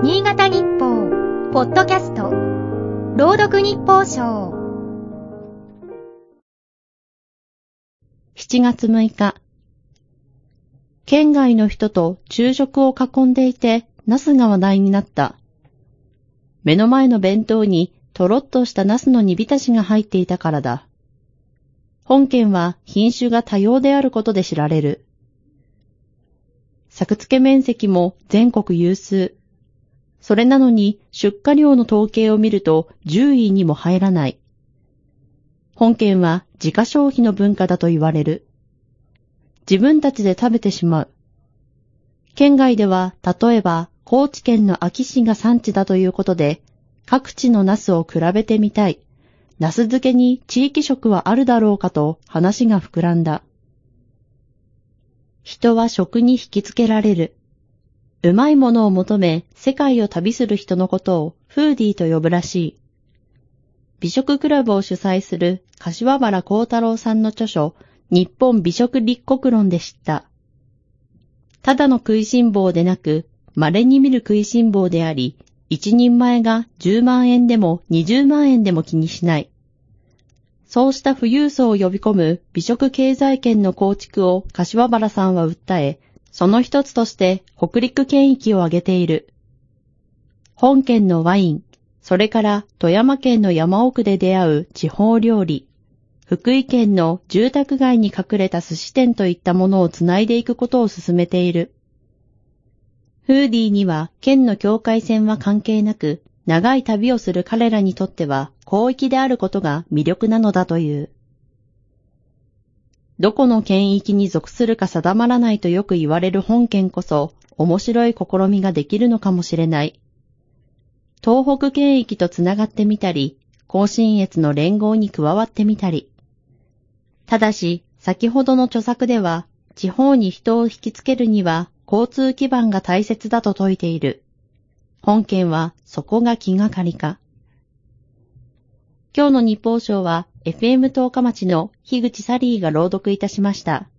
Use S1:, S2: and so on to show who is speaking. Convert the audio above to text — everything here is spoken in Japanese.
S1: 新潟日報、ポッドキャスト、朗読日報賞。
S2: 7月6日。県外の人と昼食を囲んでいて、ナスが話題になった。目の前の弁当にとろっとしたナスの煮浸しが入っていたからだ。本県は品種が多様であることで知られる。作付け面積も全国有数。それなのに出荷量の統計を見ると10位にも入らない。本県は自家消費の文化だと言われる。自分たちで食べてしまう。県外では、例えば、高知県の秋市が産地だということで、各地のナスを比べてみたい。ナス漬けに地域食はあるだろうかと話が膨らんだ。人は食に引きつけられる。うまいものを求め世界を旅する人のことをフーディーと呼ぶらしい。美食クラブを主催する柏原幸太郎さんの著書、日本美食立国論で知った。ただの食いしん坊でなく、稀に見る食いしん坊であり、一人前が10万円でも20万円でも気にしない。そうした富裕層を呼び込む美食経済圏の構築を柏原さんは訴え、その一つとして北陸県域を挙げている。本県のワイン、それから富山県の山奥で出会う地方料理、福井県の住宅街に隠れた寿司店といったものをつないでいくことを進めている。フーディーには県の境界線は関係なく、長い旅をする彼らにとっては広域であることが魅力なのだという。どこの県域に属するか定まらないとよく言われる本県こそ、面白い試みができるのかもしれない。東北県域とつながってみたり、甲信越の連合に加わってみたり。ただし、先ほどの著作では、地方に人を引きつけるには、交通基盤が大切だと説いている。本県は、そこが気がかりか。今日の日報賞は、FM 十日町の樋口サリーが朗読いたしました。